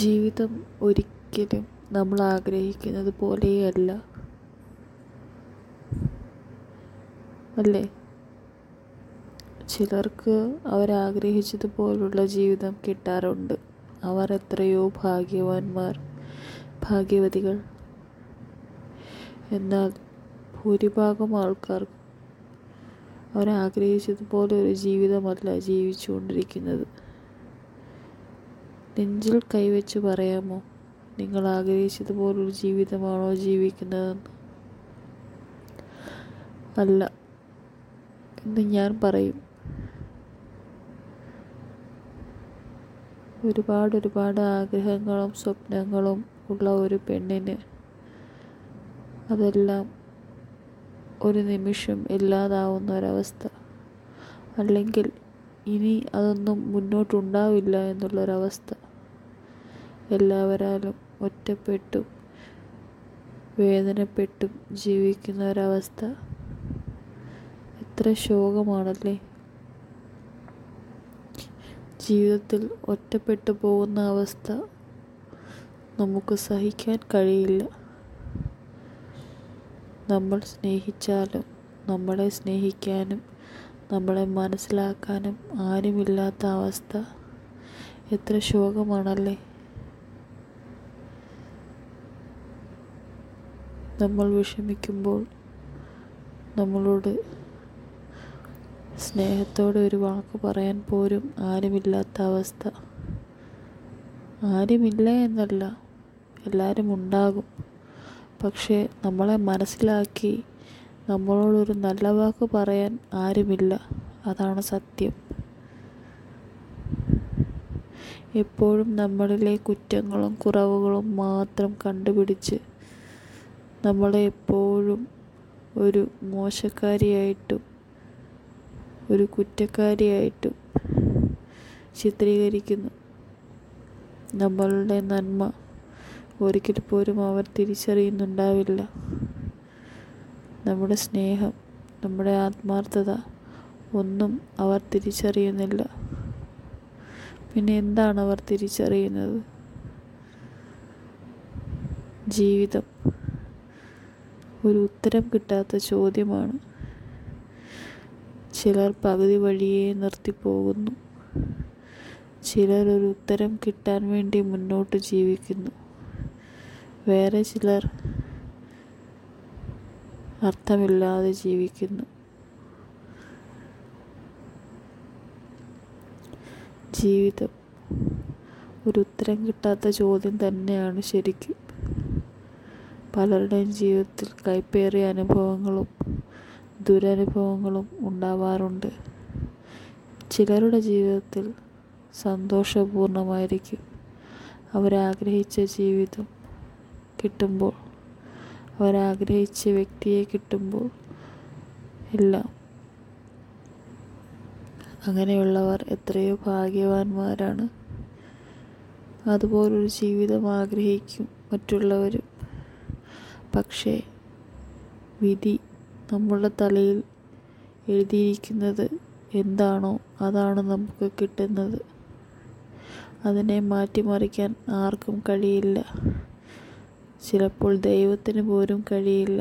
ജീവിതം ഒരിക്കലും നമ്മൾ ആഗ്രഹിക്കുന്നത് പോലെയല്ല. അല്ലേ? ചിലർക്ക് അവരാഗ്രഹിച്ചതുപോലുള്ള ജീവിതം കിട്ടാറുണ്ട്. അവർ എത്രയോ ഭാഗ്യവാന്മാർ ഭാഗ്യവതികൾ. എന്നാൽ ഭൂരിഭാഗം ആൾക്കാർക്കും അവരാഗ്രഹിച്ചതുപോലെ ഒരു ജീവിതമല്ല ജീവിച്ചുകൊണ്ടിരിക്കുന്നത്. നെഞ്ചിൽ കൈവച്ച് പറയാമോ? നിങ്ങൾ ആഗ്രഹിച്ചതുപോലൊരു ജീവിതമാണോ ജീവിക്കുന്നതെന്ന്? അല്ല എന്ന് ഞാൻ പറയും. ഒരുപാട് ഒരുപാട് ആഗ്രഹങ്ങളും സ്വപ്നങ്ങളും ഉള്ള ഒരു പെണ്ണിന് അതെല്ലാം ഒരു നിമിഷം ഇല്ലാതാവുന്ന ഒരവസ്ഥ. അല്ലെങ്കിൽ ഇനി അതൊന്നും മുന്നോട്ടുണ്ടാവില്ല എന്നുള്ളൊരവസ്ഥ. എല്ലാവരാലും ഒറ്റപ്പെട്ടും വേദനപ്പെട്ടും ജീവിക്കുന്ന ഒരവസ്ഥ എത്ര ശോകമാണല്ലേ? ജീവിതത്തിൽ ഒറ്റപ്പെട്ടു പോകുന്ന അവസ്ഥ നമുക്ക് സഹിക്കാൻ കഴിയില്ല. നമ്മൾ സ്നേഹിച്ചാലും നമ്മളെ സ്നേഹിക്കാനും നമ്മളെ മനസ്സിലാക്കാനും ആരുമില്ലാത്ത അവസ്ഥ. എത്ര ശോകമാണല്ലേ? നമ്മൾ വിഷമിക്കുമ്പോൾ നമ്മളോട് സ്നേഹത്തോടെ ഒരു വാക്ക് പറയാൻ പോലും ആരുമില്ലാത്ത അവസ്ഥ. ആരുമില്ല എന്നല്ല എല്ലാവരും ഉണ്ടാകും. പക്ഷേ നമ്മളെ മനസ്സിലാക്കി നമ്മളോടൊരു നല്ല വാക്ക് പറയാൻ ആരുമില്ല. അതാണ് സത്യം. എപ്പോഴും നമ്മളിലെ കുറ്റങ്ങളും കുറവുകളും മാത്രം കണ്ടുപിടിച്ച് നമ്മളെ എപ്പോഴും ഒരു മോശക്കാരിയായിട്ടും ഒരു കുറ്റക്കാരിയായിട്ടും ചിത്രീകരിക്കുന്നു. നമ്മളുടെ നന്മ ഒരിക്കൽ പോലും അവർ തിരിച്ചറിയുന്നുണ്ടാവില്ല. നമ്മുടെ സ്നേഹം നമ്മുടെ ആത്മാർത്ഥത ഒന്നും അവർ തിരിച്ചറിയുന്നില്ല. പിന്നെ എന്താണ് അവർ തിരിച്ചറിയുന്നത്? ജീവിതം. ഒരു ഉത്തരം കിട്ടാത്ത ചോദ്യമാണ്. ചിലർ പകുതി വഴിയെ നിർത്തിപ്പോകുന്നു. ചിലർ ഒരു ഉത്തരം കിട്ടാൻ വേണ്ടി മുന്നോട്ട് ജീവിക്കുന്നു. വേറെ ചിലർ അർത്ഥമില്ലാതെ ജീവിക്കുന്നു. ജീവിതം ഒരു ഉത്തരം കിട്ടാത്ത ചോദ്യം തന്നെയാണ് ശരിക്കും. പലരുടെയും ജീവിതത്തിൽ കൈപ്പേറിയ അനുഭവങ്ങളും ദുരനുഭവങ്ങളും ഉണ്ടാവാറുണ്ട്. ചിലരുടെ ജീവിതത്തിൽ സന്തോഷപൂർണമായിരിക്കും. അവരാഗ്രഹിച്ച ജീവിതം കിട്ടുമ്പോൾ അവരാഗ്രഹിച്ച വ്യക്തിയെ കിട്ടുമ്പോൾ എല്ലാം. അങ്ങനെയുള്ളവർ എത്രയോ ഭാഗ്യവാന്മാരാണ്. അതുപോലൊരു ജീവിതം ആഗ്രഹിക്കും മറ്റുള്ളവരും. പക്ഷേ വിധി നമ്മളുടെ തലയിൽ എഴുതിയിരിക്കുന്നത് എന്താണോ അതാണ് നമുക്ക് കിട്ടുന്നത്. അതിനെ മാറ്റിമറിക്കാൻ ആർക്കും കഴിയില്ല. ചിലപ്പോൾ ദൈവത്തിന് പോലും കഴിയില്ല.